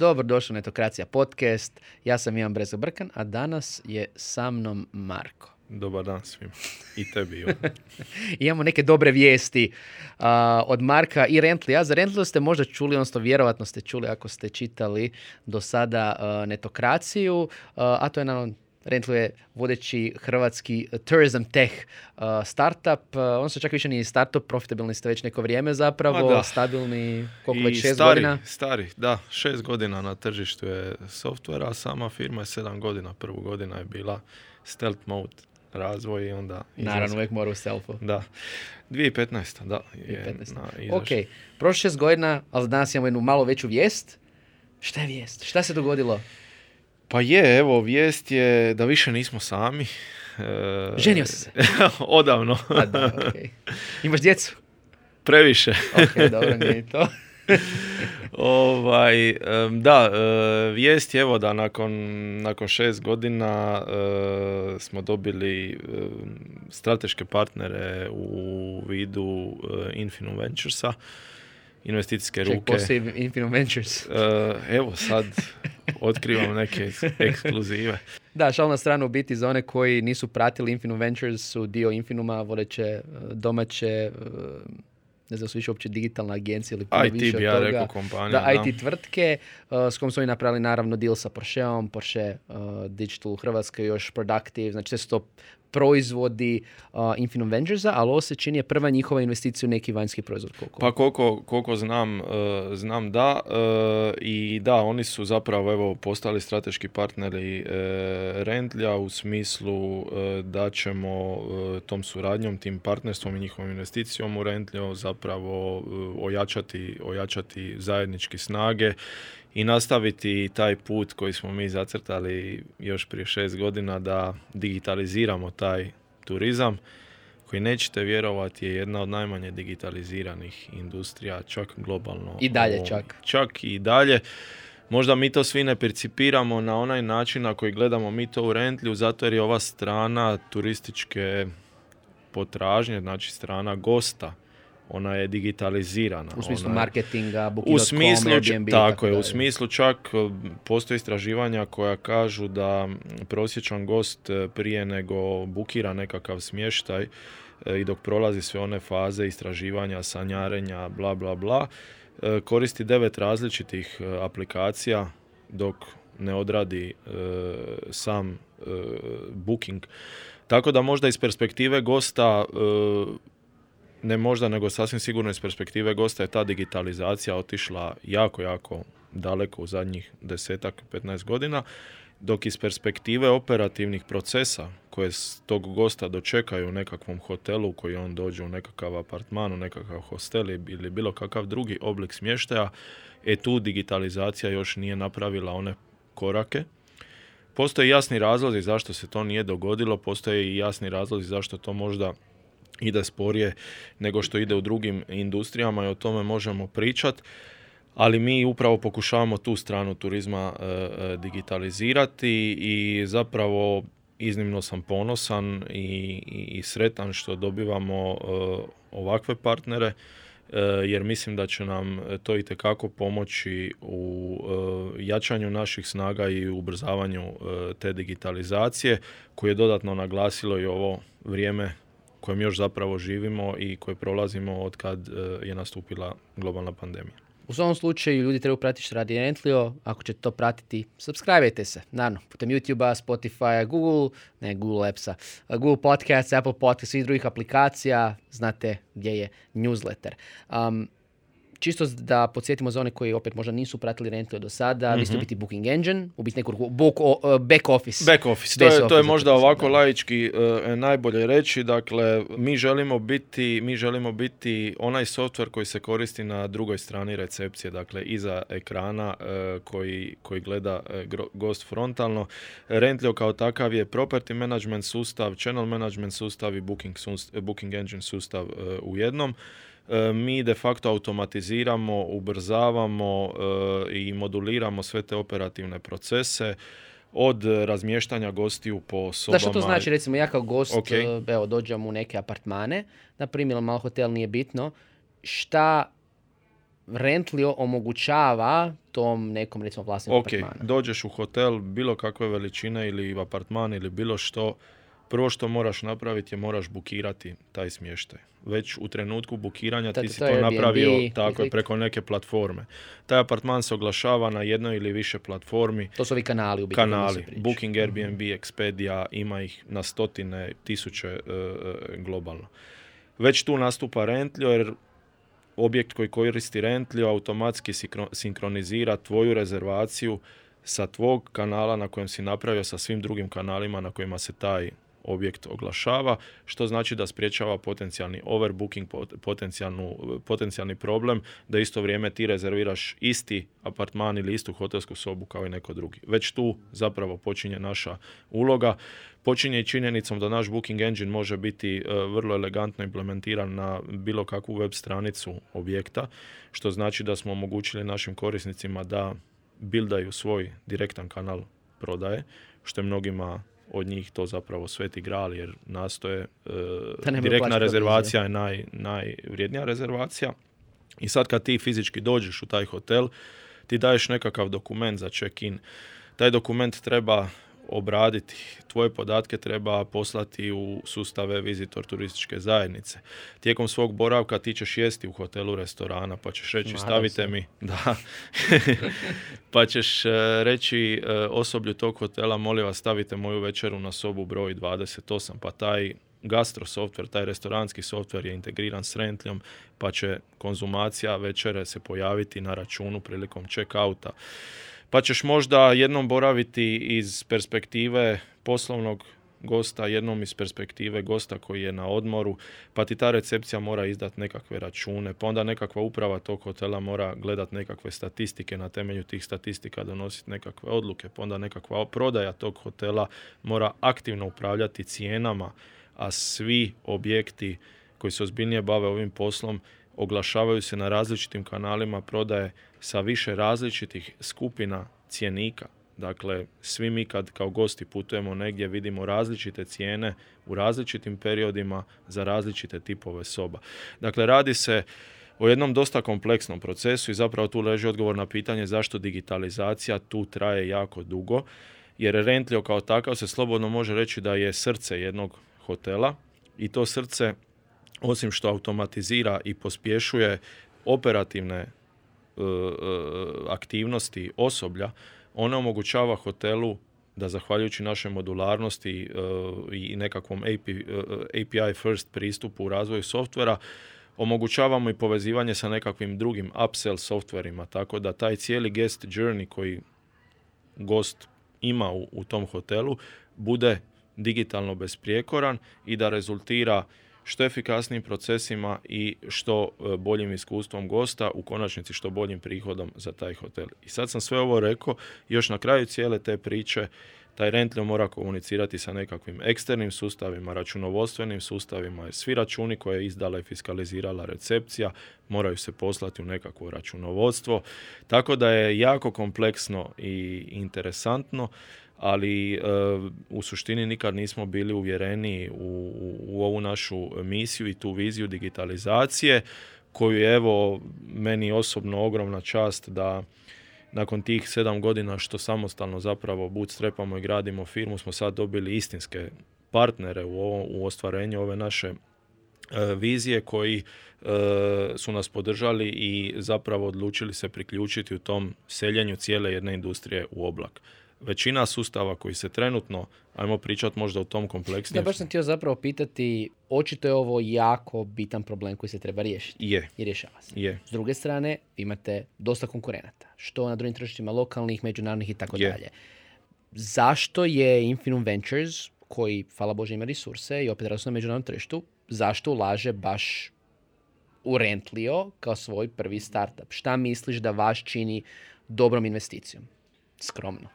Dobro na Netokracija podcast. Ja sam Ivan Brezo Brkan, a danas je sa mnom Marko. Dobar dan svima. I tebi. Ivan. Imamo neke dobre vijesti a, od Marka i Rentlija. Za Rentlija ste možda čuli, odnosno vjerovatno ste čuli ako ste čitali do sada a, Netokraciju, a, a to je jedan Rentlu je vodeći hrvatski tourism tech uh, startup. Uh, on se čak više nije startup, profitabilni ste već neko vrijeme zapravo, da. stabilni, koliko I već šest stari, godina. Stari, da. Šest godina na tržištu je softvera, a sama firma je sedam godina. Prvu godina je bila stealth mode razvoj i onda... Naravno, izlazak. uvijek mora u selfu. Da. 2015. da. Je 15. na Ok, prošlo šest godina, ali danas imamo jednu malo veću vijest. Šta je vijest? Šta se dogodilo? Pa je, evo, vijest je da više nismo sami. E, Ženio si se. Odavno. A da, ok. Imaš djecu? Previše. Ok, dobro, nije to. Ovaj, da, e, vijest je evo da nakon, nakon šest godina e, smo dobili strateške partnere u vidu e, Infinum Venturesa, investicijske ruke. postoji Infinite Ventures. Evo sad otkrivam neke eks- ekskluzive. Da, šal na stranu u biti za one koji nisu pratili Infinum Ventures su dio Infinuma, vodeće e, domaće, e, ne znam su više uopće digitalna agencija ili puno IT više bi od ja toga. rekao kompanija. Da, IT tvrtke uh, s kojom su oni napravili naravno deal sa Porscheom, Porsche uh, Digital Hrvatska još Productive, znači sve su to proizvodi uh, Infinum Venturesa, ali ovo se čini je prva njihova investicija u neki vanjski proizvod. Koliko? Pa koliko, koliko znam, e, znam da e, i da, oni su zapravo evo postali strateški partneri e, Rentlja u smislu da ćemo tom suradnjom, tim partnerstvom i njihovom investicijom u Rentlju zapravo ojačati, ojačati zajednički snage i nastaviti taj put koji smo mi zacrtali još prije šest godina da digitaliziramo taj turizam koji nećete vjerovati je jedna od najmanje digitaliziranih industrija, čak globalno. I dalje Ovo- čak. Čak i dalje. Možda mi to svi ne percipiramo na onaj način na koji gledamo mi to u Rentlju, zato jer je ova strana turističke potražnje, znači strana gosta, ona je digitalizirana. u smislu ona je- marketinga, u smislu, Airbnb i tako je, u smislu čak e, postoje istraživanja koja kažu da prosječan gost e, prije nego bukira nekakav smještaj e, i dok prolazi sve one faze istraživanja, sanjarenja, bla bla bla, koristi devet različitih aplikacija dok ne odradi e, sam e, booking. Tako da možda iz perspektive gosta e, ne možda, nego sasvim sigurno iz perspektive gosta je ta digitalizacija otišla jako, jako daleko u zadnjih desetak, 15 godina, dok iz perspektive operativnih procesa koje tog gosta dočekaju u nekakvom hotelu koji on dođe u nekakav apartman, u nekakav hostel ili bilo kakav drugi oblik smještaja, e tu digitalizacija još nije napravila one korake. Postoje jasni razlozi zašto se to nije dogodilo, postoje i jasni razlozi zašto to možda ide sporije nego što ide u drugim industrijama i o tome možemo pričati. Ali mi upravo pokušavamo tu stranu turizma e, e, digitalizirati i zapravo iznimno sam ponosan i, i, sretan što dobivamo e, ovakve partnere jer mislim da će nam to i pomoći u jačanju naših snaga i ubrzavanju te digitalizacije koje je dodatno naglasilo i ovo vrijeme kojem još zapravo živimo i koje prolazimo od kad e, je nastupila globalna pandemija. U svom slučaju ljudi trebaju pratiti što radi Rentlio. Ako ćete to pratiti, subscribe se. Naravno, putem YouTube-a, Spotify, Google, ne Google Appsa, Google Podcasts, Apple Podcasts, svih drugih aplikacija. Znate gdje je newsletter. Um, čisto da podsjetimo za one koji opet možda nisu pratili Rentlio do sada, vi ste u biti booking engine, u biti neku book, o- back office. Back office, to je, to je možda da. ovako laički e, najbolje reći. Dakle, mi želimo biti, mi želimo biti onaj software koji se koristi na drugoj strani recepcije, dakle iza ekrana e, koji, koji gleda e, gro- gost frontalno. Rentlio kao takav je property management sustav, channel management sustav i booking, sus- booking engine sustav e, u jednom. E, mi de facto automatiziramo, ubrzavamo e, i moduliramo sve te operativne procese od razmještanja gostiju po sobama. Da, što to znači, recimo, ja kao gost, Ok. eh, evo, dođem u neke apartmane, na primjer, malo hotel nije bitno, šta Rentlio omogućava tom nekom recimo vlasniku Ok, apartmana. dođeš u hotel bilo kakve veličine ili apartman ili bilo što, prvo što moraš napraviti je moraš bukirati taj smještaj. Već u trenutku bukiranja ti si to napravio tako je, preko neke platforme. Taj apartman se oglašava na jednoj ili više platformi. To su ovi kanali u biti. Kanali. Booking, Airbnb, Expedia, ima ih na stotine, tisuće e, e, globalno. Već tu nastupa Rentlio jer objekt koji koristi Rentlio automatski sinkro- sinkronizira tvoju rezervaciju sa tvog kanala na kojem si napravio sa svim drugim kanalima na kojima se taj objekt oglašava, što znači da spriječava potencijalni overbooking, potencijalni problem, da isto vrijeme ti rezerviraš isti apartman ili istu hotelsku sobu kao i neko drugi. Već tu zapravo počinje naša uloga. Počinje i činjenicom da naš booking engine može biti e, vrlo elegantno implementiran na bilo kakvu web stranicu objekta, što znači da smo omogućili našim korisnicima da bildaju svoj direktan kanal prodaje, što je mnogima od njih to zapravo sveti gral jer nastoje e, direktna rezervacija je naj, najvrijednija rezervacija. I sad kad ti fizički dođeš u taj hotel ti daješ nekakav dokument za check-in. Taj dokument treba obraditi, tvoje podatke treba poslati u sustave vizitor turističke zajednice. Tijekom svog boravka ti ćeš jesti u hotelu restorana, pa ćeš reći Nadam stavite se. mi, da, pa ćeš e, reći e, osoblju tog hotela, molim vas stavite moju večeru na sobu broj 28, pa taj gastro software, taj restoranski software je integriran s Rentlijom, pa će konzumacija večere se pojaviti na računu prilikom check-outa. Pa ćeš možda jednom boraviti iz perspektive poslovnog gosta, jednom iz perspektive gosta koji je na odmoru, pa ti ta recepcija mora izdati nekakve račune, pa onda nekakva uprava tog hotela mora gledat nekakve statistike, na temelju tih statistika donositi nekakve odluke, pa onda nekakva prodaja tog hotela mora aktivno upravljati cijenama, a svi objekti koji se ozbiljnije bave ovim poslom oglašavaju se na različitim kanalima prodaje sa više različitih skupina cjenika. Dakle, svi mi kad kao gosti putujemo negdje vidimo različite cijene u različitim periodima za različite tipove soba. Dakle, radi se o jednom dosta kompleksnom procesu i zapravo tu leži odgovor na pitanje zašto digitalizacija tu traje jako dugo. Jer Rentlio kao takav se slobodno može reći da je srce jednog hotela i to srce osim što automatizira i pospješuje operativne e, e, aktivnosti osoblja, ona omogućava hotelu da zahvaljujući našoj modularnosti e, i nekakvom API, first pristupu u razvoju softvera omogućavamo i povezivanje sa nekakvim drugim upsell softverima, tako da taj cijeli guest journey koji gost ima u, u tom hotelu bude digitalno besprijekoran i da rezultira što efikasnijim procesima i što e, boljim iskustvom gosta, u konačnici što boljim prihodom za taj hotel. I sad sam sve ovo rekao, još na kraju cijele te priče taj rentlio mora komunicirati sa nekakvim eksternim sustavima, računovodstvenim sustavima, jer svi računi koje je izdala i fiskalizirala recepcija moraju se poslati u nekakvo računovodstvo. Tako da je jako kompleksno i interesantno, ali e, u suštini nikad nismo bili uvjereni u, u, u ovu našu misiju i tu viziju digitalizacije koju je evo meni osobno ogromna čast da nakon tih sedam godina što samostalno zapravo bootstrapamo i gradimo firmu smo sad dobili istinske partnere u, ovo, u ostvarenju ove naše e, vizije koji e, su nas podržali i zapravo odlučili se priključiti u tom seljenju cijele jedne industrije u oblak. Većina sustava koji se trenutno, ajmo pričati možda o tom Da, kompleksnijem, baš sam htio zapravo pitati, očito je ovo jako bitan problem koji se treba riješiti je, i rješava se. je. S druge strane, imate dosta konkurenata, što na drugim tržištima lokalnih, međunarodnih i tako Je. dalje. Zašto je Infinum Ventures, koji, hvala Bože, ima resurse i opet rastu na međunarodnom tržištu, zašto ulaže baš u Rentlio kao svoj prvi startup? Šta misliš da vaš čini dobrom investicijom? Skromno.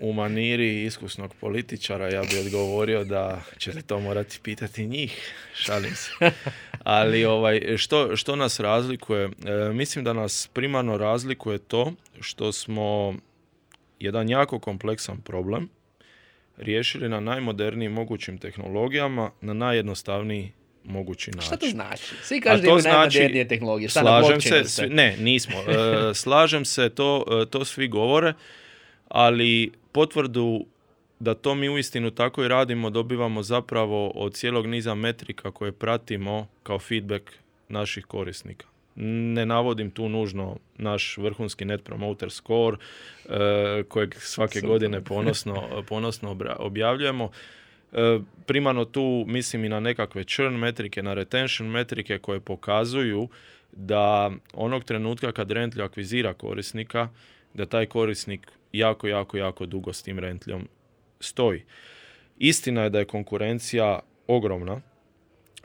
U maniri iskusnog političara ja bi odgovorio da ćete to morati pitati njih, šalim se. Ali ovaj, što, što nas razlikuje? E, mislim da nas primarno razlikuje to što smo jedan jako kompleksan problem riješili na najmodernijim mogućim tehnologijama na najjednostavniji mogući način. Šta to znači? Svi kažu da imaju znači, najmodernije tehnologije. Šta slažem se, svi, ne, nismo. E, slažem se, to, e, to svi govore, ali potvrdu da to mi uistinu tako i radimo dobivamo zapravo od cijelog niza metrika koje pratimo kao feedback naših korisnika. Ne navodim tu nužno naš vrhunski net promoter score e, kojeg svake godine ponosno, ponosno objavljujemo. E, primarno tu mislim i na nekakve churn metrike, na retention metrike koje pokazuju da onog trenutka kad Rently akvizira korisnika, da taj korisnik jako, jako, jako dugo s tim Rentlijom stoji. Istina je da je konkurencija ogromna,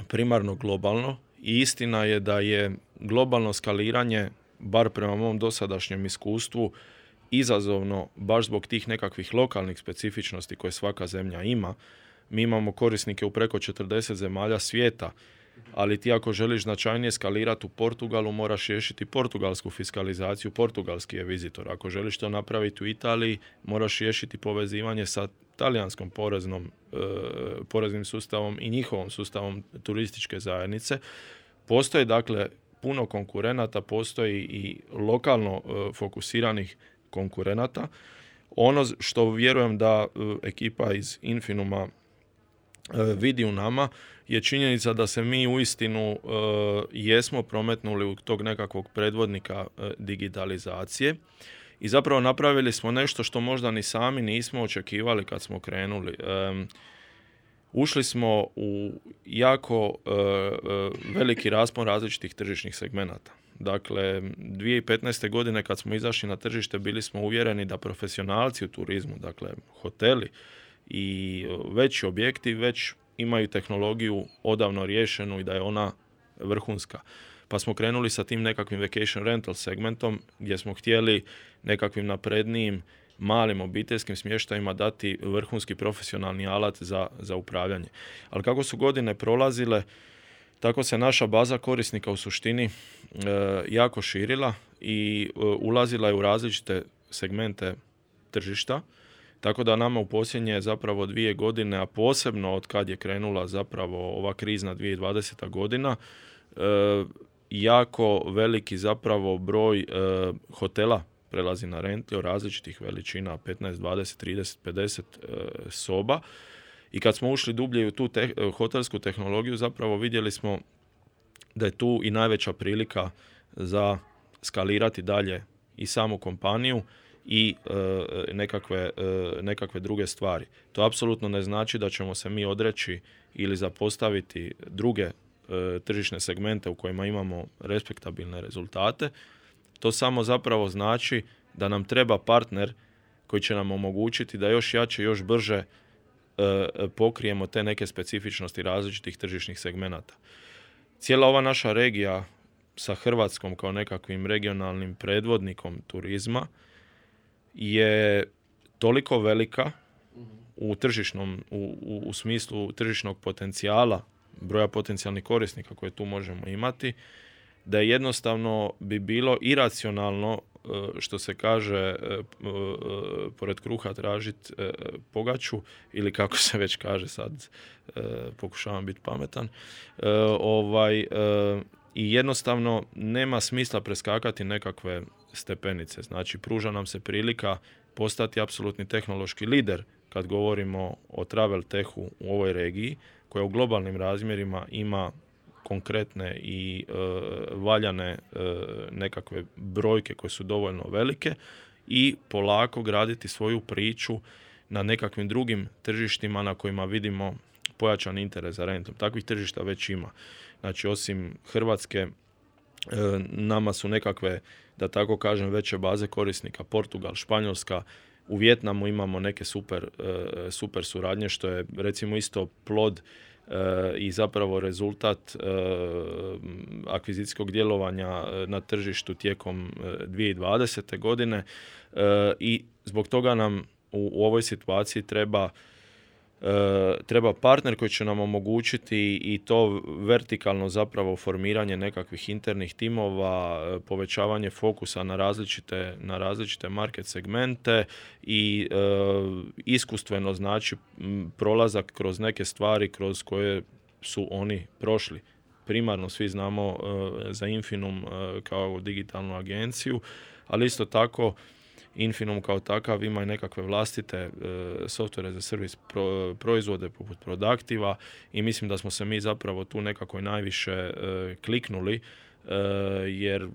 primarno globalno, i istina je da je globalno skaliranje, bar prema mom dosadašnjem iskustvu, izazovno baš zbog tih nekakvih lokalnih specifičnosti koje svaka zemlja ima. Mi imamo korisnike u preko 40 zemalja svijeta, ali ti ako želiš značajnije skalirati u Portugalu, moraš riješiti portugalsku fiskalizaciju, portugalski je vizitor. Ako želiš to napraviti u Italiji, moraš riješiti povezivanje sa talijanskom poreznom, e, poreznim sustavom i njihovom sustavom turističke zajednice. Postoje dakle puno konkurenata, postoji i lokalno e, fokusiranih konkurenata. Ono što vjerujem da e, ekipa iz Infinuma vidi u nama je činjenica da se mi uistinu jesmo prometnuli u tog nekakvog predvodnika digitalizacije i zapravo napravili smo nešto što možda ni sami nismo očekivali kad smo krenuli. ušli smo u jako e, e, veliki raspon različitih tržišnih segmenata. Dakle, 2015. godine kad smo izašli na tržište bili smo uvjereni da profesionalci u turizmu, dakle hoteli i veći objekti već imaju tehnologiju odavno riješenu i da je ona vrhunska pa smo krenuli sa tim nekakvim vacation rental segmentom gdje smo htjeli nekakvim naprednijim malim obiteljskim smještajima dati vrhunski profesionalni alat za, za upravljanje. Ali kako su godine prolazile, tako se naša baza korisnika u suštini e, jako širila i e, ulazila je u različite segmente tržišta. Tako da nama u posljednje zapravo dvije godine, a posebno od kad je krenula zapravo ova krizna 2020. godina, e, jako veliki zapravo broj e, hotela prelazi na od različitih veličina, 15, 20, 30, 50 soba. I kad smo ušli dublje u tu te, e, hotelsku tehnologiju, zapravo vidjeli smo da je tu i najveća prilika za skalirati dalje i samu kompaniju i e, nekakve, nekakve druge stvari. To apsolutno ne znači da ćemo se mi odreći ili zapostaviti druge E, tržišne segmente u kojima imamo respektabilne rezultate, to samo zapravo znači da nam treba partner koji će nam omogućiti da još jače, još brže e, pokrijemo te neke specifičnosti različitih tržišnih segmenata. Cijela ova naša regija sa Hrvatskom kao nekakvim regionalnim predvodnikom turizma je toliko velika u tržišnom, u, u, u smislu tržišnog potencijala broja potencijalnih korisnika koje tu možemo imati, da jednostavno bi bilo iracionalno e, što se kaže e, e, pored kruha tražiti pogaču ili kako se već kaže sad pokušavam biti pametan ovaj i jednostavno nema smisla preskakati nekakve stepenice znači pruža nam se prilika postati apsolutni tehnološki lider kad govorimo o travel tehu u ovoj regiji koja u globalnim razmjerima ima konkretne i e, valjane e, nekakve brojke koje su dovoljno velike i polako graditi svoju priču na nekakvim drugim tržištima na kojima vidimo pojačan interes za rentom. Takvih tržišta već ima. Znači, osim Hrvatske, e, nama su nekakve, da tako kažem, veće baze korisnika. Portugal, Španjolska, u Vjetnamu imamo neke super, e, super suradnje što je recimo isto plod e, i zapravo rezultat e, akvizicijskog djelovanja na tržištu tijekom 2020. godine i zbog toga nam u, u ovoj situaciji treba treba partner koji će nam omogućiti i to vertikalno zapravo formiranje nekakvih internih timova, e, povećavanje fokusa na različite, na različite market segmente i e, iskustveno znači prolazak kroz neke stvari kroz koje su oni prošli. Primarno svi znamo e, za Infinum e, kao digitalnu agenciju, ali isto tako Infinum kao takav ima i nekakve vlastite e, softvere za servis proizvode poput Productiva i mislim da smo se mi zapravo tu nekako najviše kliknuli jer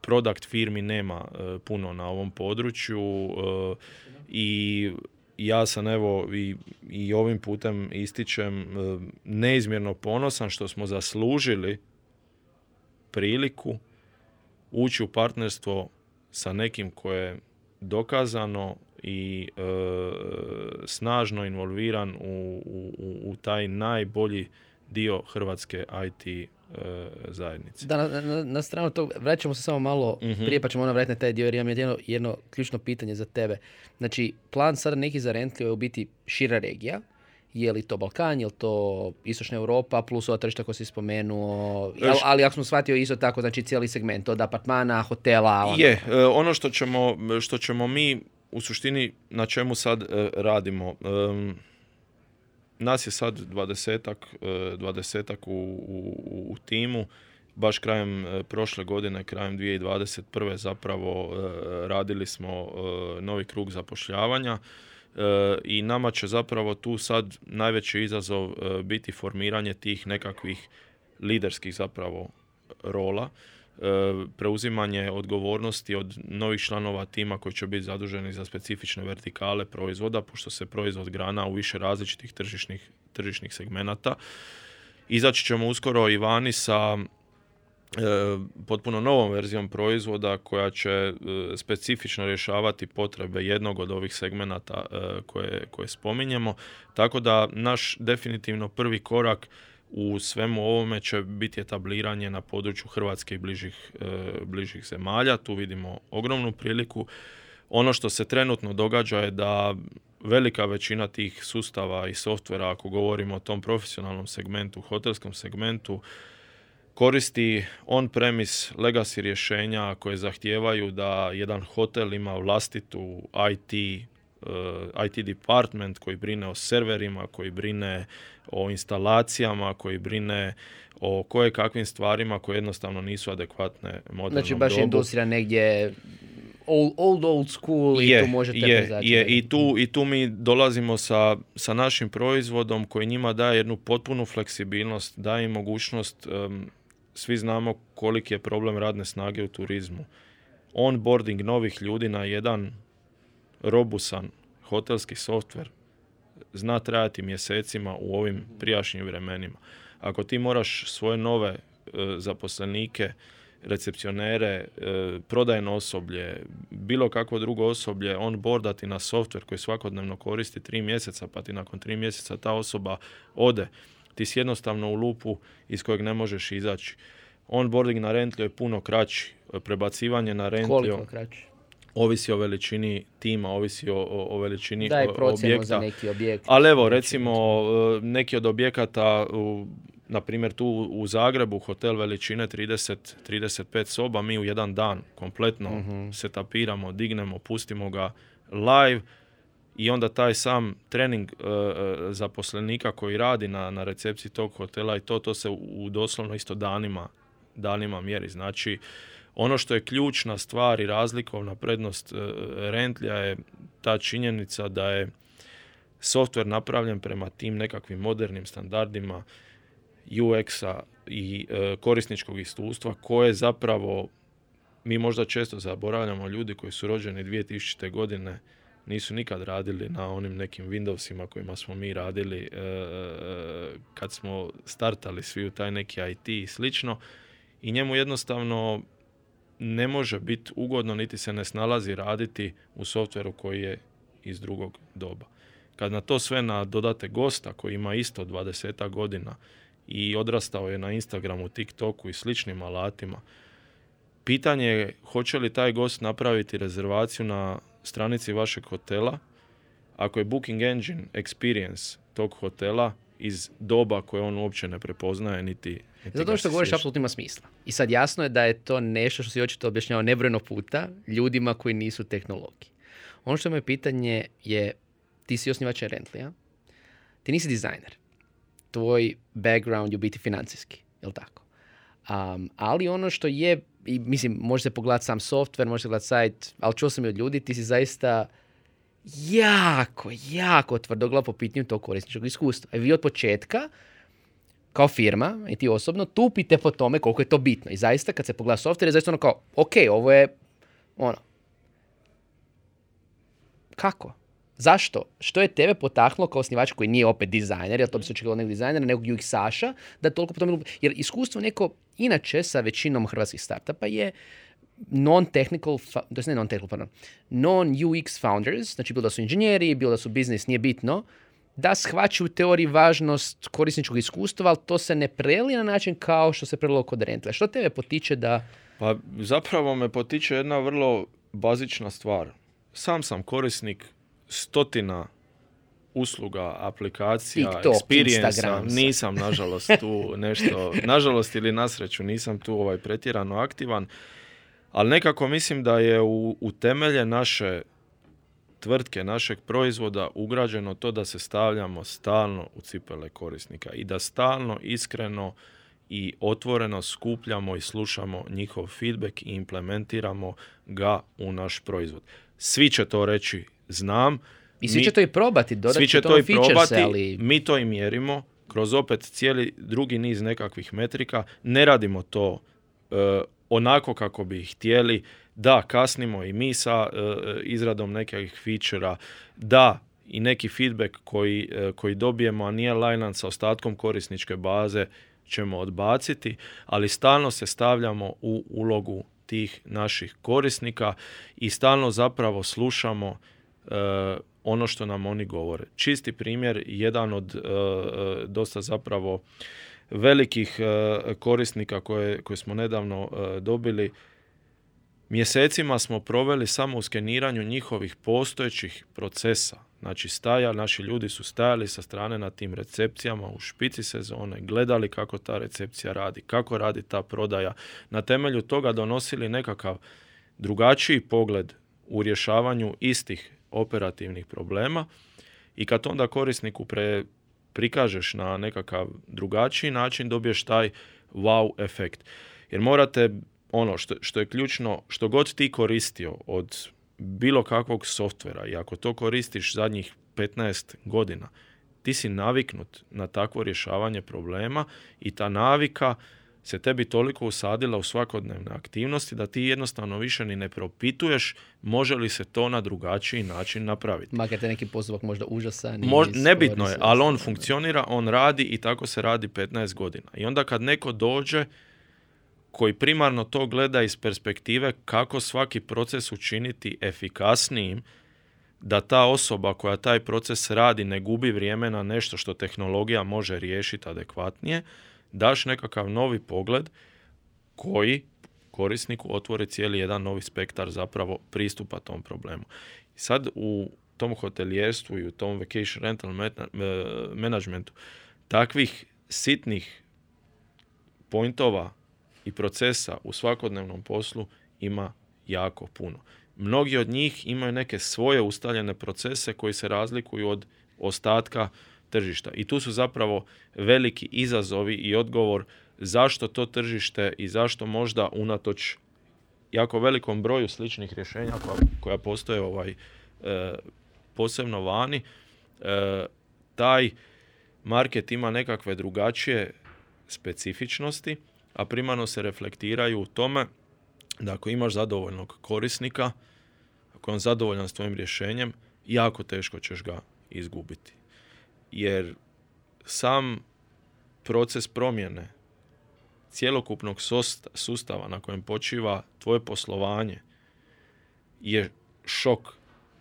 produkt firmi nema puno na ovom području i ja sam evo i, i ovim putem ističem e, neizmjerno ponosan što smo zaslužili priliku ući u partnerstvo sa nekim koje je dokazano i e, snažno involviran u, u, u taj najbolji dio hrvatske IT E, zajednici. Da, na, na, na stranu tog, vraćamo se samo malo mm prije pa ćemo onda vratiti na taj dio jer imam jedno, jedno ključno pitanje za tebe. Znači, plan sada neki za Rentlio je u biti šira regija, je li to Balkan, je li to Istočna Europa, plus ova tržišta koja si spomenuo, ali, ali ako smo shvatio isto tako, znači cijeli segment od apartmana, hotela. Ono. Je, e, ono što ćemo, što ćemo mi u suštini na čemu sad e, radimo, nas je sad dvadesetak, e, dvadesetak u, u, u timu. Baš krajem prošle godine, krajem 2021. zapravo radili smo novi krug zapošljavanja i nama će zapravo tu sad najveći izazov biti formiranje tih nekakvih liderskih zapravo rola E, preuzimanje odgovornosti od novih članova tima koji će biti zaduženi za specifične vertikale proizvoda, pošto se proizvod grana u više različitih tržišnih, tržišnih segmenata. Izaći ćemo uskoro i vani sa e, potpuno novom verzijom proizvoda koja će e, specifično rješavati potrebe jednog od ovih segmenata koje, koje spominjemo. Tako da naš definitivno prvi korak u svemu ovome će biti etabliranje na području Hrvatske i bližih, e, bližih zemalja. Tu vidimo ogromnu priliku. Ono što se trenutno događa je da velika većina tih sustava i softvera, ako govorimo o tom profesionalnom segmentu, hotelskom segmentu, koristi on-premise legacy rješenja koje zahtijevaju da jedan hotel ima vlastitu IT Eh, IT department koji brine o serverima, koji brine o instalacijama, koji brine o koje kakvim stvarima koje jednostavno nisu adekvatne modernom Znači baš industrija negdje old, old, old school i tu možete je, je, i tu, i tu mi dolazimo sa, sa našim proizvodom koji njima daje jednu potpunu fleksibilnost, daje im mogućnost, svi znamo koliki je problem radne snage u turizmu. Onboarding novih ljudi na jedan robusan hotelski softver zna trajati mjesecima u ovim prijašnjim vremenima. Ako ti moraš svoje nove e, zaposlenike, recepcionere, e, prodajno osoblje, bilo kakvo drugo osoblje, on bordati na softver koji svakodnevno koristi tri mjeseca, pa ti nakon tri mjeseca ta osoba ode, ti si jednostavno u lupu iz kojeg ne možeš izaći. Onboarding na rentlio je puno kraći, prebacivanje na rentlio... Koliko kraći? ovisi o veličini tima, ovisi o, o, veličini Daj objekta. za neki objekt. Ali evo, recimo, e, neki od objekata, u, na primjer tu u Zagrebu, hotel veličine 30, 35 soba, mi u jedan dan kompletno uh se tapiramo, dignemo, pustimo ga live i onda taj sam trening uh, zaposlenika koji radi na, na recepciji tog hotela i to, to se u, doslovno isto danima, danima mjeri. Znači, ono što je ključna stvar i razlikovna prednost e, Rentlja je ta činjenica da je software napravljen prema tim nekakvim modernim standardima UX-a i e, korisničkog iskustva koje zapravo mi možda često zaboravljamo ljudi koji su rođeni 2000. godine nisu nikad radili na onim nekim Windowsima kojima smo mi radili e, kad smo startali svi u taj neki IT i slično i njemu jednostavno ne može biti ugodno niti se ne snalazi raditi u softveru koji je iz drugog doba. Kad na to sve dodate gosta koji ima isto 20 godina i odrastao je na Instagramu, TikToku i sličnim alatima, pitanje je hoće li taj gost napraviti rezervaciju na stranici vašeg hotela ako je Booking Engine experience tog hotela iz doba koje on uopće ne prepoznaje niti zato što govoriš apsolutno ima smisla. I sad jasno je da je to nešto što si očito objašnjavao nebrojeno puta ljudima koji nisu tehnologi. Ono što je moje pitanje je, ti si osnivač Rentlija, ti nisi dizajner. tvoj background je u biti financijski, jel tako? Um, ali ono što je, i mislim, može se pogledati sam software, može se pogledati sajt, ali čuo sam i od ljudi, ti si zaista jako, jako tvrdoglav po pitanju tog korisničkog iskustva. I vi od početka, kao firma i ti osobno, tupite po tome koliko je to bitno. I zaista, kad se pogleda software, je zaista ono kao, ok, ovo je, ono, kako? Zašto? Što je tebe potaknulo kao osnivač koji nije opet dizajner, jer to bi se očekivalo nekog dizajnera, nego UX-aša, da toliko po tome... Jer iskustvo neko, inače sa većinom hrvatskih startupa je non-technical, to ne non-technical, pardon, non-UX founders, znači bilo da su inženjeri, bilo da su biznis, nije bitno, da shvaćaju u teoriji važnost korisničkog iskustva, ali to se ne preli na način kao što se prelilo kod rentle. Što tebe potiče da... Pa zapravo me potiče jedna vrlo bazična stvar. Sam sam korisnik stotina usluga, aplikacija, TikTok, experience nisam nažalost tu nešto, nažalost ili nasreću nisam tu ovaj pretjerano aktivan, ali nekako mislim da je u, u temelje naše tvrtke, našeg proizvoda ugrađeno to da se stavljamo stalno u cipele korisnika i da stalno, iskreno i otvoreno skupljamo i slušamo njihov feedback i implementiramo ga u naš proizvod. Svi će to reći znam. I svi će to i probati, dodati svi će to i probati, ali... mi to i mjerimo kroz opet cijeli drugi niz nekakvih metrika. Ne radimo to e, onako kako bi htjeli. Da, kasnimo i mi sa e, izradom nekakvih featura. Da, i neki feedback koji, e, koji dobijemo, a nije lajnan sa ostatkom korisničke baze, ćemo odbaciti, ali stalno se stavljamo u ulogu tih naših korisnika i stalno zapravo slušamo ono što nam oni govore. Čisti primjer, jedan od e, e, dosta zapravo velikih korisnika koje, koje smo nedavno dobili, mjesecima smo proveli samo u skeniranju njihovih postojećih procesa. Znači staja, naši ljudi su stajali sa strane na tim recepcijama u špici sezone, gledali kako ta recepcija radi, kako radi ta prodaja. Na temelju toga donosili nekakav drugačiji pogled u rješavanju istih operativnih problema i kad onda korisniku pre, prikažeš na nekakav drugačiji način dobiješ taj wow efekt. Jer morate, ono što, što je ključno, što god ti koristio od bilo kakvog softvera i ako to koristiš zadnjih 15 godina, ti si naviknut na takvo rješavanje problema i ta navika se tebi toliko usadila u svakodnevne aktivnosti da ti jednostavno više ni ne propituješ može li se to na drugačiji način napraviti. Makar te neki postupak možda užasan. Mož, nebitno je, ali on funkcionira, on radi i tako se radi 15 godina. I onda kad neko dođe koji primarno to gleda iz perspektive kako svaki proces učiniti efikasnijim, da ta osoba koja taj proces radi ne gubi vrijeme na nešto što tehnologija može riješiti adekvatnije, daš nekakav novi pogled koji korisniku otvori cijeli jedan novi spektar zapravo pristupa tom problemu. Sad u tom hotelijerstvu i u tom vacation rental managementu takvih sitnih pointova i procesa u svakodnevnom poslu ima jako puno. Mnogi od njih imaju neke svoje ustaljene procese koji se razlikuju od ostatka tržišta. I tu su zapravo veliki izazovi i odgovor zašto to tržište i zašto možda unatoč jako velikom broju sličnih rješenja koja, koja postoje ovaj, e, posebno vani, e, taj market ima nekakve drugačije specifičnosti, a primarno se reflektiraju u tome da ako imaš zadovoljnog korisnika, ako je on zadovoljan s tvojim rješenjem, jako teško ćeš ga izgubiti jer sam proces promjene cjelokupnog sustava na kojem počiva tvoje poslovanje je šok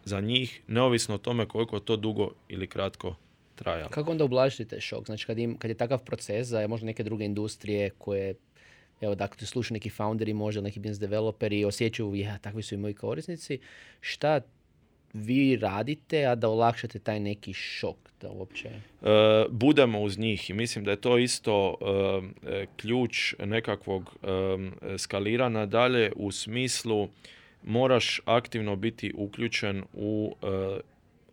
za njih, neovisno o tome koliko to dugo ili kratko trajalo. Kako onda ublažiti taj šok? Znači kad, im, kad je takav proces za možda neke druge industrije koje evo dakle ti slušaju neki founderi, možda neki business developeri osjećaju, ja, takvi su i moji korisnici, šta vi radite, a da olakšate taj neki šok da uopće... E, budemo uz njih i mislim da je to isto e, ključ nekakvog e, skalirana dalje u smislu moraš aktivno biti uključen u,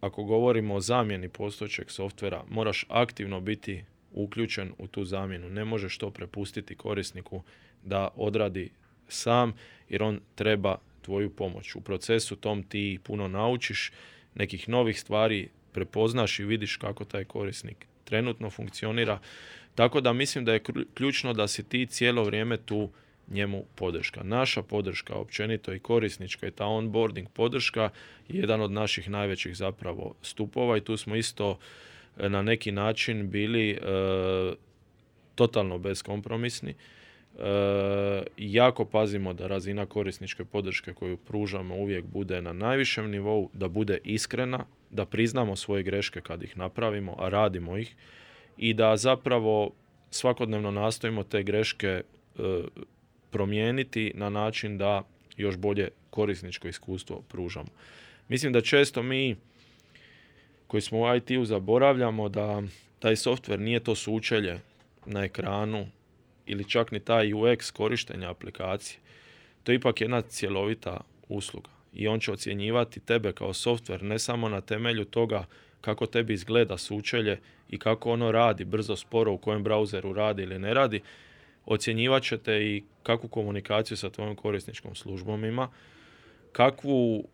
ako govorimo o zamjeni postojećeg softvera, moraš aktivno biti uključen u tu zamjenu. Ne možeš to prepustiti korisniku da odradi sam jer on treba tvoju pomoć. U procesu tom ti puno naučiš, nekih novih stvari prepoznaš i vidiš kako taj korisnik trenutno funkcionira. Tako da mislim da je ključno da si ti cijelo vrijeme tu njemu podrška. Naša podrška općenito i korisnička i ta onboarding podrška je jedan od naših najvećih zapravo stupova i tu smo isto e, na neki način bili e, totalno beskompromisni. E, jako pazimo da razina korisničke podrške koju pružamo uvijek bude na najvišem nivou, da bude iskrena, da priznamo svoje greške kad ih napravimo, a radimo ih i da zapravo svakodnevno nastojimo te greške e, promijeniti na način da još bolje korisničko iskustvo pružamo. Mislim da često mi koji smo u IT-u zaboravljamo da taj softver nije to sučelje na ekranu ili čak ni taj UX korištenja aplikacije. To je ipak jedna cjelovita usluga i on će ocjenjivati tebe kao softver ne samo na temelju toga kako tebi izgleda sučelje i kako ono radi brzo, sporo, u kojem brauzeru radi ili ne radi, ocjenjivat ćete i kakvu komunikaciju sa tvojom korisničkom službom ima, kakvu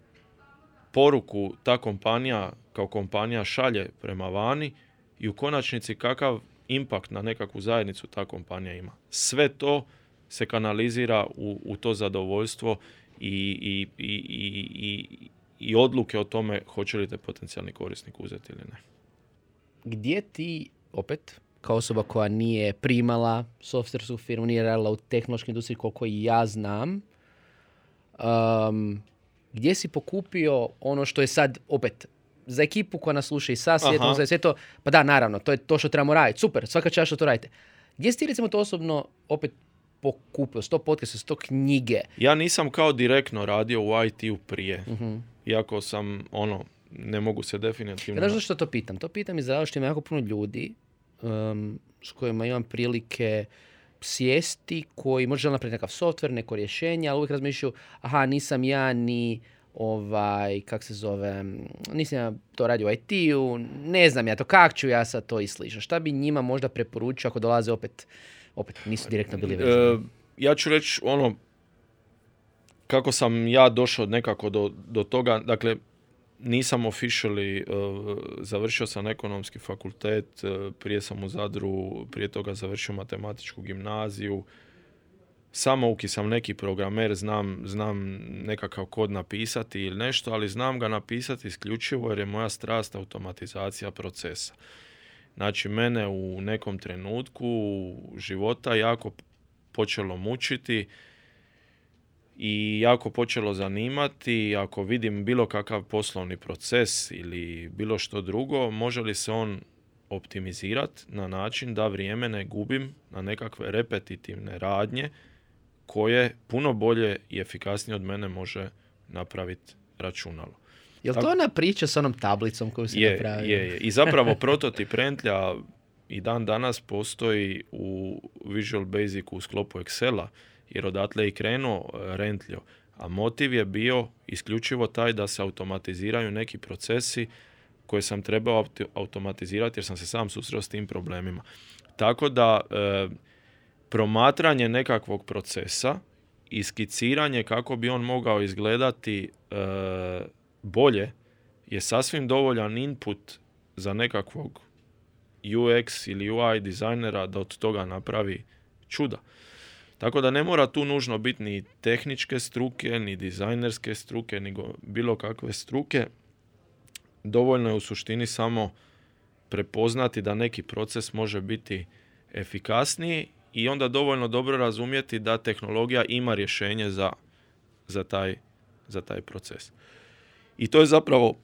poruku ta kompanija kao kompanija šalje prema vani i u konačnici kakav impakt na nekakvu zajednicu ta kompanija ima. Sve to se kanalizira u, u to zadovoljstvo i, i, i, i, i odluke o tome hoće li te potencijalni korisnik uzeti ili ne. Gdje ti, opet, kao osoba koja nije primala softversku firmu, nije radila u tehnološkoj industriji koliko i ja znam, um, gdje si pokupio ono što je sad, opet, za ekipu koja nas sluša i sa svijetom, za sve to, pa da, naravno, to je to što trebamo raditi, super, svaka čast što to radite. Gdje si ti recimo to osobno opet pokupio, sto podcasta, sto knjige? Ja nisam kao direktno radio u IT-u prije. uh Iako sam, ono, ne mogu se definitivno... Znaš zašto to pitam? To pitam iz što ima jako puno ljudi um, s kojima imam prilike sjesti, koji može napraviti nekakav softver, neko rješenje, ali uvijek razmišljaju, aha, nisam ja ni ovaj, kak se zove, nisam ja to radio u IT-u, ne znam ja to, kak ću ja sad to i slično. Šta bi njima možda preporučio ako dolaze opet, opet nisu direktno bili vezani? E, ja ću reći ono, kako sam ja došao nekako do, do toga, dakle, nisam officially, uh, završio sam ekonomski fakultet, uh, prije sam u Zadru, prije toga završio matematičku gimnaziju, samouki sam neki programer, znam, znam nekakav kod napisati ili nešto, ali znam ga napisati isključivo jer je moja strast automatizacija procesa. Znači, mene u nekom trenutku života jako počelo mučiti i jako počelo zanimati ako vidim bilo kakav poslovni proces ili bilo što drugo, može li se on optimizirati na način da vrijeme ne gubim na nekakve repetitivne radnje koje puno bolje i efikasnije od mene može napraviti računalo. Je li to ona priča s onom tablicom koju si je, napravio? Je, je. I zapravo prototip Rentlja i dan danas postoji u Visual Basicu u sklopu Excela jer odatle i krenuo e, Rentlio. A motiv je bio isključivo taj da se automatiziraju neki procesi koje sam trebao automatizirati jer sam se sam susreo s tim problemima. Tako da e, promatranje nekakvog procesa i skiciranje kako bi on mogao izgledati e, bolje je sasvim dovoljan input za nekakvog UX ili UI dizajnera da od toga napravi čuda. Tako da ne mora tu nužno biti ni tehničke struke, ni dizajnerske struke, nego bilo kakve struke. Dovoljno je u suštini samo prepoznati da neki proces može biti efikasniji i onda dovoljno dobro razumjeti da tehnologija ima rješenje za, za, taj, za taj proces. I to je zapravo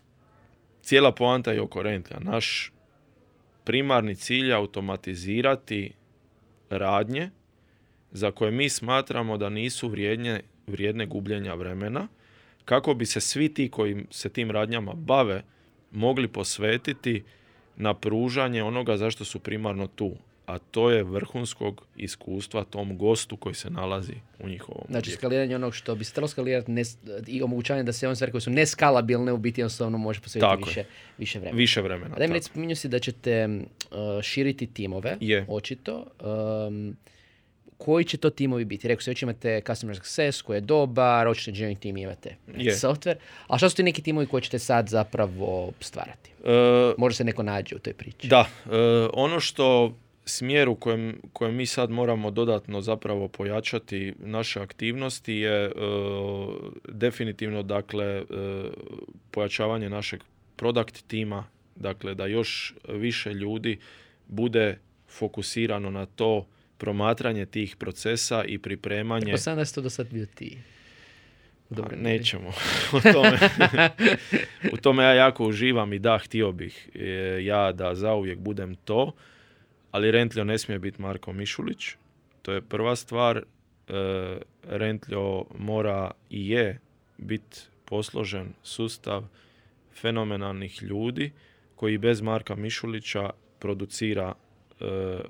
cijela poanta i oko Naš primarni cilj je automatizirati radnje za koje mi smatramo da nisu vrijedne, vrijedne gubljenja vremena, kako bi se svi ti koji se tim radnjama bave mogli posvetiti na pružanje onoga zašto su primarno tu, a to je vrhunskog iskustva tom gostu koji se nalazi u njihovom Znači objektu. skaliranje onog što bi se trebalo skalirati nes- i omogućavanje da se one stvari koje su neskalabilne u biti jednostavno može posvetiti Tako je. više, više vremena. Više vremena. A daj mi tako. reci, spominjao si da ćete uh, širiti timove, Je. očito. Um, koji će to timovi biti? Rekao si, već imate customer success koji je dobar, očito engineering tim imate Je. software. A šta su ti neki timovi koji ćete sad zapravo stvarati? E, Možda se neko nađe u toj priči. Da, e, ono što smjer u kojem, kojem mi sad moramo dodatno zapravo pojačati naše aktivnosti je e, definitivno dakle e, pojačavanje našeg product tima, dakle da još više ljudi bude fokusirano na to promatranje tih procesa i pripremanje Pa sam to do sad bio ti. Pa Dobro, nećemo o tome. u tome ja jako uživam i da, htio bih e, ja da zauvijek budem to, ali Rentlio ne smije biti Marko Mišulić. To je prva stvar. E, Rentlio mora i je biti posložen sustav fenomenalnih ljudi koji bez Marka Mišulića producira e,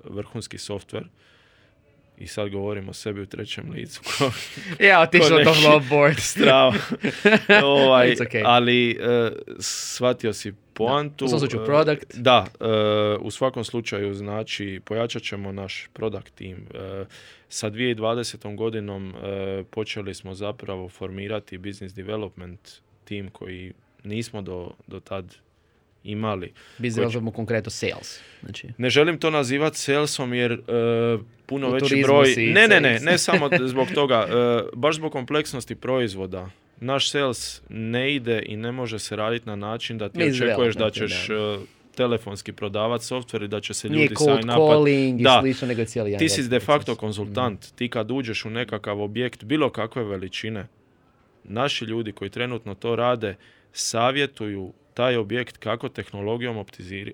vrhunski softver. I sad govorim o sebi u trećem licu. Ja, otišao to neki- low board. Strava. ovaj, It's okay. Ali e, shvatio si poantu. U svakom slučaju E, product. Da, e, u svakom slučaju znači pojačat ćemo naš product team. E, sa 2020. godinom e, počeli smo zapravo formirati business development team koji nismo do, do tad imali. Biz Koji će- konkretno sales. Znači, Ne želim to nazivati salesom jer e, puno U veći broj... Ne, ne, ne, ne samo zbog toga. e, baš zbog kompleksnosti proizvoda. Naš sales ne ide i ne može se raditi na način da ti očekuješ da development, ćeš e, telefonski prodavati software i da će se nije ljudi calling i Da. slično, nego je cijeli Ti si de facto konzultant. Ti kad uđeš u nekakav objekt bilo kakve veličine, naši ljudi koji trenutno to rade savjetuju taj objekt kako tehnologijom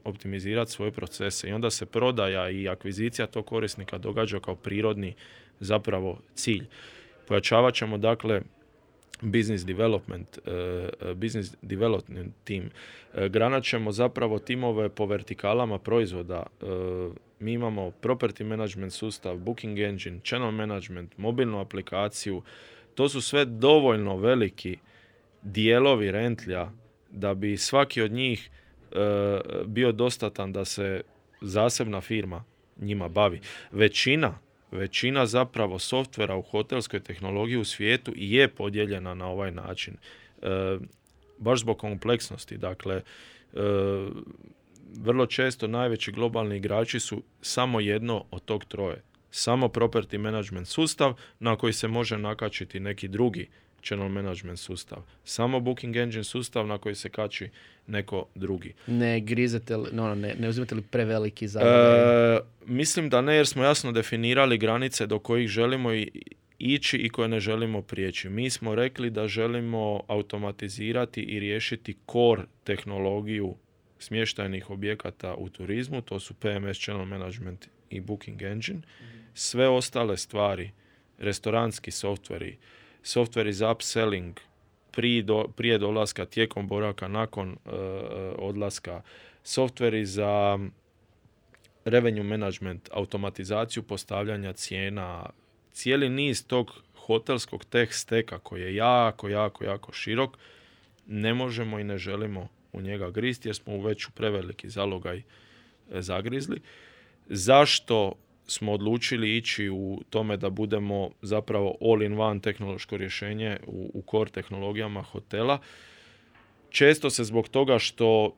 optimizirati svoje procese i onda se prodaja i akvizicija tog korisnika događa kao prirodni zapravo cilj. Pojačavat ćemo dakle business development, e, e, business development team. E, Granat ćemo zapravo timove po vertikalama proizvoda. Mi imamo property management sustav, booking engine, channel management, mobilnu aplikaciju. To su sve dovoljno veliki dijelovi rentlja da bi svaki od njih e, bio dostatan da se zasebna firma njima bavi. Većina, većina zapravo softvera u hotelskoj tehnologiji u svijetu je podijeljena na ovaj način. E, baš zbog kompleksnosti. Dakle, e, vrlo često najveći globalni igrači su samo jedno od tog troje. Samo property management sustav na koji se može nakačiti neki drugi channel management sustav. Samo booking engine sustav na koji se kači neko drugi. Ne grizete li, no, ne, ne uzimate li preveliki za... E, mislim da ne jer smo jasno definirali granice do kojih želimo i- ići i koje ne želimo prijeći. Mi smo rekli da želimo automatizirati i riješiti core tehnologiju smještajnih objekata u turizmu, to su PMS Channel Management i Booking Engine. Sve ostale stvari, restoranski softveri, softveri za upselling, prije, do, dolaska, tijekom boravka, nakon e, odlaska, softveri za revenue management, automatizaciju postavljanja cijena, cijeli niz tog hotelskog tech steka koji je jako, jako, jako širok, ne možemo i ne želimo u njega gristi jer smo u veću preveliki zalogaj e, zagrizli. Zašto smo odlučili ići u tome da budemo zapravo all-in-one tehnološko rješenje u, u core tehnologijama hotela? Često se zbog toga što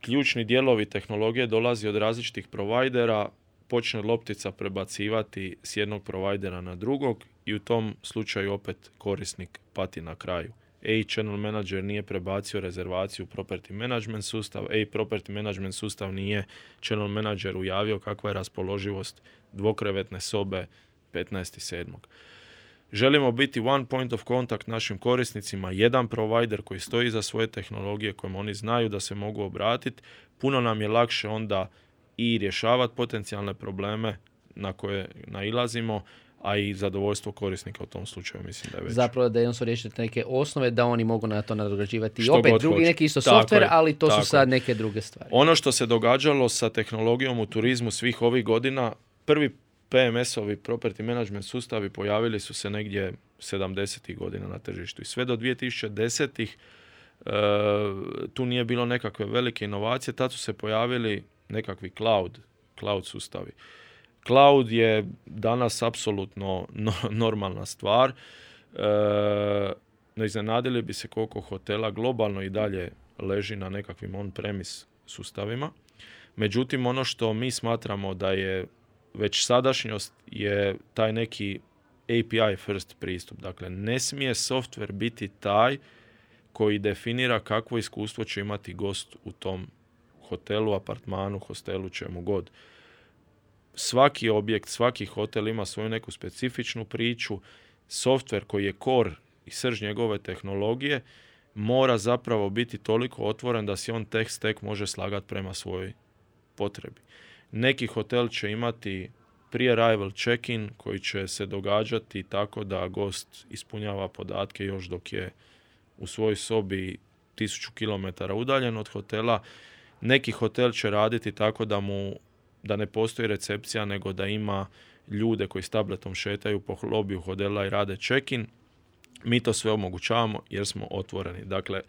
ključni dijelovi tehnologije dolazi od različitih provajdera, počne loptica prebacivati s jednog provajdera na drugog i u tom slučaju opet korisnik pati na kraju. A channel manager nije prebacio rezervaciju u property management sustav, A property management sustav nije channel manageru javio kakva je raspoloživost dvokrevetne sobe 15.7. Želimo biti one point of contact našim korisnicima, jedan provider koji stoji za svoje tehnologije kojim oni znaju da se mogu obratiti. Puno nam je lakše onda i rješavati potencijalne probleme na koje nailazimo, a i zadovoljstvo korisnika u tom slučaju mislim da je veće. Zapravo da jednostavno riješiti neke osnove da oni mogu na to nadograđivati. I opet drugi hoće. neki isto Tako software, je, ali to tako su sad neke druge stvari. Ono što se događalo sa tehnologijom u turizmu svih ovih godina, prvi PMS-ovi, property management sustavi, pojavili su se negdje 70. godina na tržištu. I sve do 2010. e, tu nije bilo nekakve velike inovacije, tad su se pojavili nekakvi cloud, cloud sustavi. Cloud je danas apsolutno no- normalna stvar. E, ne iznenadili bi se koliko hotela globalno i dalje leži na nekakvim on-premise sustavima. Međutim, ono što mi smatramo da je već sadašnjost je taj neki API first pristup. Dakle, ne smije software biti taj koji definira kakvo iskustvo će imati gost u tom hotelu, apartmanu, hostelu, čemu god. Svaki objekt, svaki hotel ima svoju neku specifičnu priču. Software koji je core i srž njegove tehnologije mora zapravo biti toliko otvoren da si on tech stack može slagati prema svojoj potrebi. Neki hotel će imati pre-arrival check-in koji će se događati tako da gost ispunjava podatke još dok je u svojoj sobi 1000 km udaljen od hotela. Neki hotel će raditi tako da mu da ne postoji recepcija nego da ima ljude koji s tabletom šetaju po lobiju hotela i rade check-in. Mi to sve omogućavamo jer smo otvoreni. Dakle,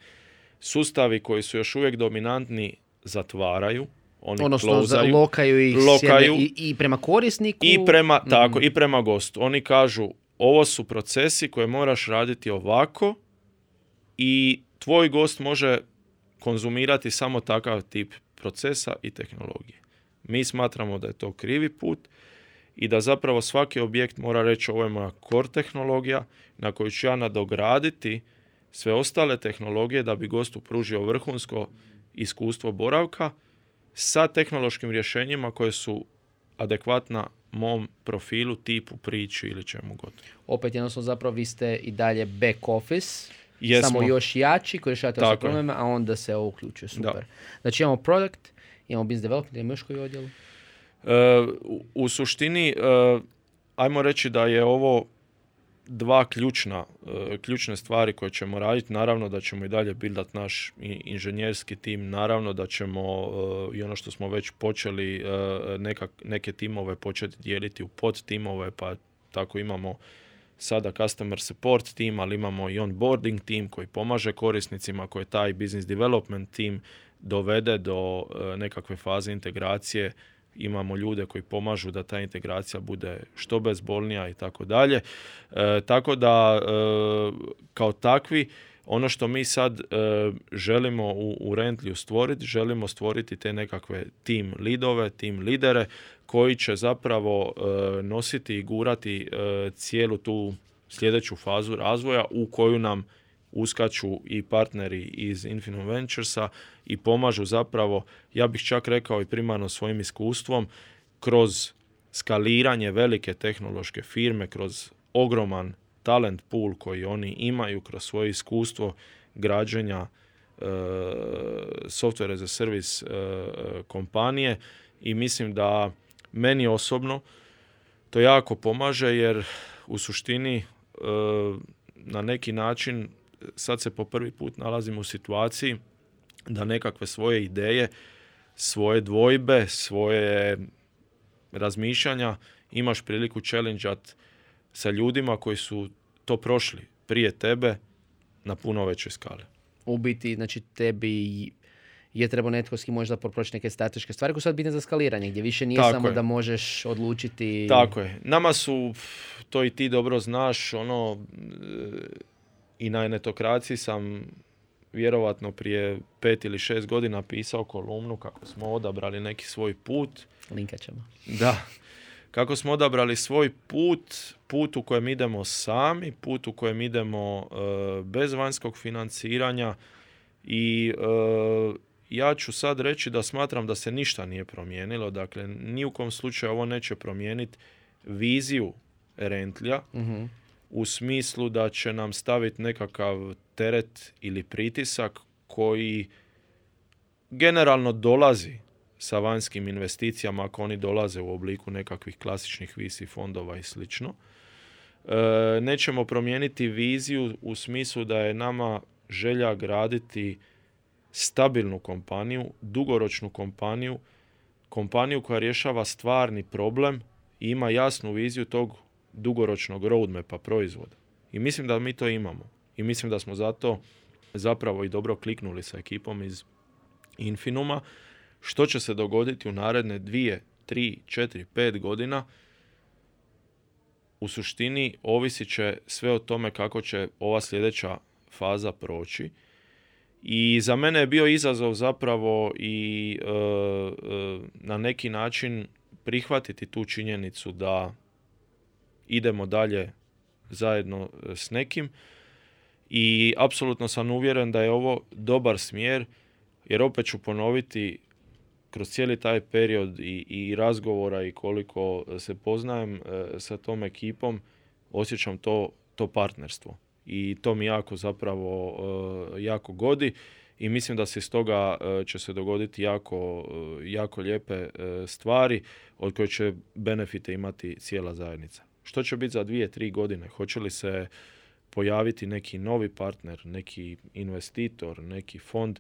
sustavi koji su još uvijek dominantni zatvaraju, oni Odnosno, za, closaju. lokaju ih lokaju. i, i prema korisniku. I prema, Mhm. tako, i prema gostu. Oni kažu, ovo su procesi koje moraš raditi ovako i tvoj gost može konzumirati samo takav tip procesa i tehnologije. Mi smatramo da je to krivi put i da zapravo svaki objekt mora reći ovo je moja core tehnologija na koju ću ja nadograditi sve ostale tehnologije da bi gostu pružio vrhunsko iskustvo boravka sa tehnološkim rješenjima koje su adekvatna mom profilu, tipu, priči ili čemu god. Opet jednostavno zapravo vi ste i dalje back office. Jesmo. Samo još jači koji rješavate a onda se ovo uključuje. Super. Da. Znači imamo product, imamo business development, imamo još koji odjel? E, u, suštini, e, ajmo reći da je ovo dva ključna, e, ključne stvari koje ćemo raditi. Naravno da ćemo i dalje bildat naš inženjerski tim, naravno da ćemo i ono što smo već počeli neka, neke timove početi dijeliti u pod timove, pa tako imamo sada customer support tim, ali imamo i onboarding tim koji pomaže korisnicima, koji taj business development tim dovede do e, nekakve faze integracije. Imamo ljude koji pomažu da ta integracija bude što bezbolnija i tako dalje. E, Tako da e, kao takvi ono što mi sad želimo u, u Rentliju stvoriti, želimo stvoriti te nekakve tim lidove, tim lidere koji će zapravo nositi i gurati cijelu tu sljedeću fazu razvoja u koju nam uskaču i partneri iz Infinite Venturesa i pomažu zapravo, ja bih čak rekao i primarno svojim iskustvom, kroz skaliranje velike tehnološke firme, kroz ogroman talent pool koji oni imaju, kroz svoje iskustvo građenja e, software as a service e, kompanije. I mislim da meni osobno to jako pomaže jer u suštini e, na neki način sad se po prvi put nalazim u situaciji da nekakve svoje ideje, svoje dvojbe, svoje razmišljanja imaš priliku challengeat sa ljudima koji su to prošli prije tebe na puno većoj skali. U biti, znači tebi je trebao netko s kim možda proći neke strateške stvari koje su sad bitne za skaliranje, gdje više nije Tako samo je. da možeš odlučiti... Tako je. Nama su, to i ti dobro znaš, ono, i na netokraciji sam vjerovatno prije pet ili šest godina pisao kolumnu kako smo odabrali neki svoj put. Linkat ćemo. Da. Kako smo odabrali svoj put, put u kojem idemo sami, put u kojem idemo e, bez vanjskog financiranja i e, ja ću sad reći da smatram da se ništa nije promijenilo. Dakle, ni u kom slučaju ovo neće promijeniti viziju Rentlja Mhm. U smislu da će nam staviti nekakav teret ili pritisak koji generalno dolazi sa vanjskim investicijama ako oni dolaze u obliku nekakvih klasičnih visi fondova i slično. E, nećemo promijeniti viziju u smislu da je nama želja graditi stabilnu kompaniju, dugoročnu kompaniju, kompaniju koja rješava stvarni problem i ima jasnu viziju tog dugoročnog roadmapa proizvoda. I mislim da mi to imamo. I mislim da smo zato zapravo i dobro kliknuli sa ekipom iz Infinuma. Što će se dogoditi u naredne dvije, tri, četiri, pet godina, u suštini ovisit će sve o tome kako će ova sljedeća faza proći. I za mene je bio izazov zapravo i e, e, na neki način prihvatiti tu činjenicu da idemo dalje zajedno s nekim. I apsolutno sam uvjeren da je ovo dobar smjer jer opet ću ponoviti kroz cijeli taj period i, i razgovora i koliko se poznajem e, sa tom ekipom osjećam to, to partnerstvo. I to mi jako zapravo e, jako godi. I mislim da se iz toga e, će se dogoditi jako, jako lijepe stvari od koje će benefite imati cijela zajednica. Što će biti za dvije, tri godine? Hoće li se pojaviti neki novi partner, neki investitor, neki fond?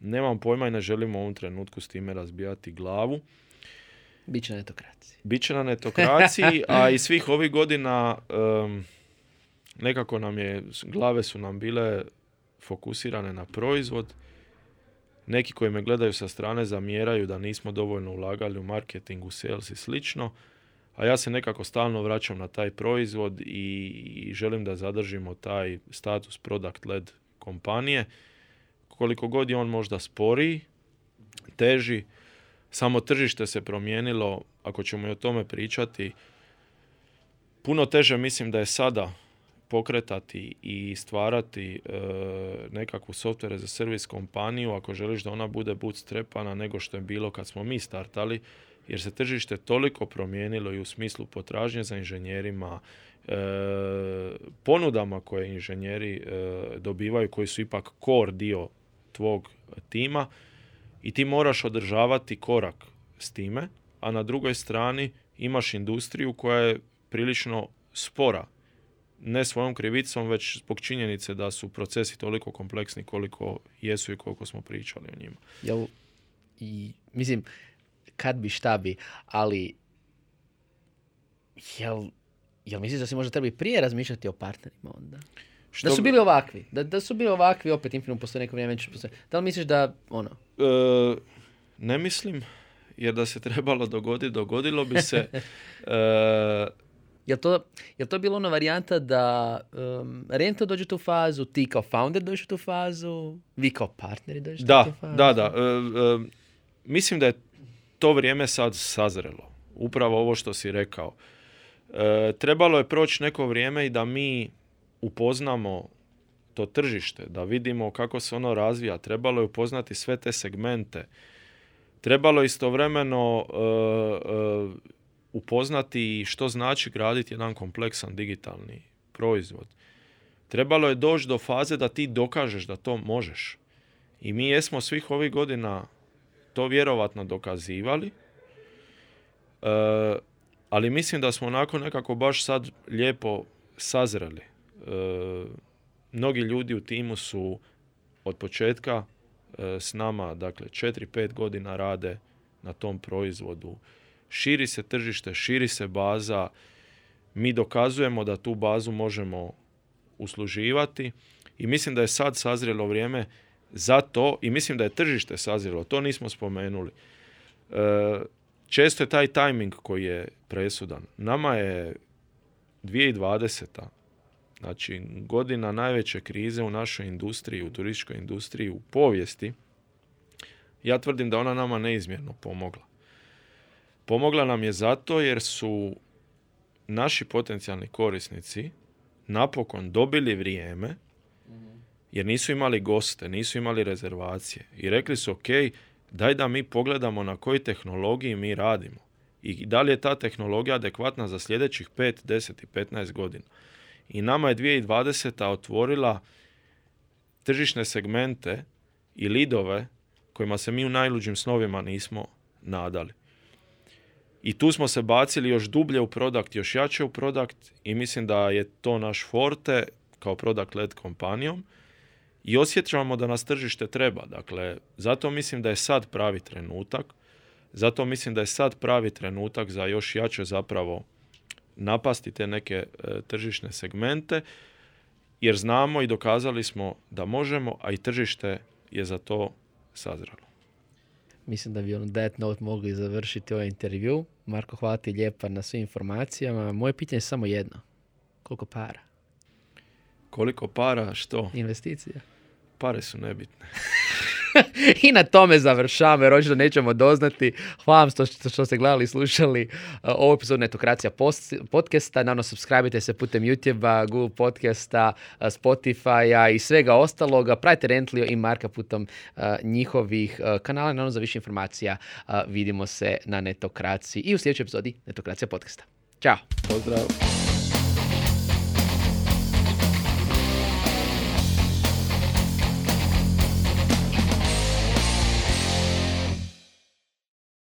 Nemam pojma i ne želimo u ovom trenutku s time razbijati glavu. Biće na netokraciji. Biće na netokraciji, a i svih ovih godina nekako nam je, glave su nam bile fokusirane na proizvod. Neki koji me gledaju sa strane zamjeraju da nismo dovoljno ulagali u marketing, u sales i slično a ja se nekako stalno vraćam na taj proizvod i, želim da zadržimo taj status product led kompanije. Koliko god je on možda sporiji, teži, samo tržište se promijenilo, ako ćemo i o tome pričati, puno teže mislim da je sada pokretati i stvarati e, nekakvu software za servis kompaniju ako želiš da ona bude bootstrapana nego što je bilo kad smo mi startali jer se tržište toliko promijenilo i u smislu potražnje za inženjerima, e, ponudama koje inženjeri e, dobivaju, koji su ipak core dio tvog tima i ti moraš održavati korak s time, a na drugoj strani imaš industriju koja je prilično spora. Ne svojom krivicom, već zbog činjenice da su procesi toliko kompleksni koliko jesu i koliko smo pričali o njima. Jel, i, mislim, kad bi, šta bi, ali jel, jel misliš da si možda trebali prije razmišljati o partnerima onda? Što... Da su bili ovakvi, da, da su bili ovakvi, opet Infinum postoje neko vrijeme, postoje. Da li misliš da, ono? E, ne mislim, jer da se trebalo dogoditi, dogodilo bi se. e, Jel to, jel to bilo ona varijanta da um, Rento dođe u tu fazu, ti kao founder dođeš u tu fazu, vi kao partneri dođete da, tu fazu? Da, da. E, e, mislim da je to vrijeme sad sazrelo. Upravo ovo što si rekao. E, trebalo je proći neko vrijeme i da mi upoznamo to tržište, da vidimo kako se ono razvija. Trebalo je upoznati sve te segmente. Trebalo je istovremeno e, e, upoznati što znači graditi jedan kompleksan digitalni proizvod. Trebalo je doći do faze da ti dokažeš da to možeš. I mi jesmo svih ovih godina to vjerovatno dokazivali. E, ali mislim da smo onako nekako baš sad lijepo sazreli. E, mnogi ljudi u timu su od početka e, s nama, dakle 4-5 godina rade na tom proizvodu. Širi se tržište, širi se baza. Mi dokazujemo da tu bazu možemo usluživati i mislim da je sad sazrelo vrijeme zato, i mislim da je tržište sazrelo, to nismo spomenuli, e, često je taj tajming koji je presudan. Nama je 2020. Znači, godina najveće krize u našoj industriji, u turističkoj industriji, u povijesti, ja tvrdim da ona nama neizmjerno pomogla. Pomogla nam je zato jer su naši potencijalni korisnici napokon dobili vrijeme jer nisu imali goste, nisu imali rezervacije i rekli su ok, daj da mi pogledamo na kojoj tehnologiji mi radimo i da li je ta tehnologija adekvatna za sljedećih 5, 10 i 15 godina. I nama je 2020. otvorila tržišne segmente i lidove kojima se mi u najluđim snovima nismo nadali. I tu smo se bacili još dublje u produkt, još jače u produkt i mislim da je to naš forte kao product led kompanijom i osjećamo da nas tržište treba. Dakle, zato mislim da je sad pravi trenutak. Zato mislim da je sad pravi trenutak za još jače zapravo napasti te neke e, tržišne segmente jer znamo i dokazali smo da možemo, a i tržište je za to sazralo. Mislim da bi on that note mogli završiti ovaj intervju. Marko, hvala ti lijepa na svim informacijama. Moje pitanje je samo jedno. Koliko para? Koliko para? Što? Investicija. Pare su nebitne. I na tome završavamo jer očito nećemo doznati. Hvala vam što, što ste gledali i slušali uh, ovu epizodu Netokracija podcasta. Naravno, subscribe se putem YouTube-a, Google podcasta, uh, Spotify-a i svega ostaloga. Pratite Rentlio i Marka putem uh, njihovih kanala. Naravno, za više informacija vidimo se na Netokraciji i u sljedećoj epizodi Netokracija podcasta. Ćao! Pozdrav!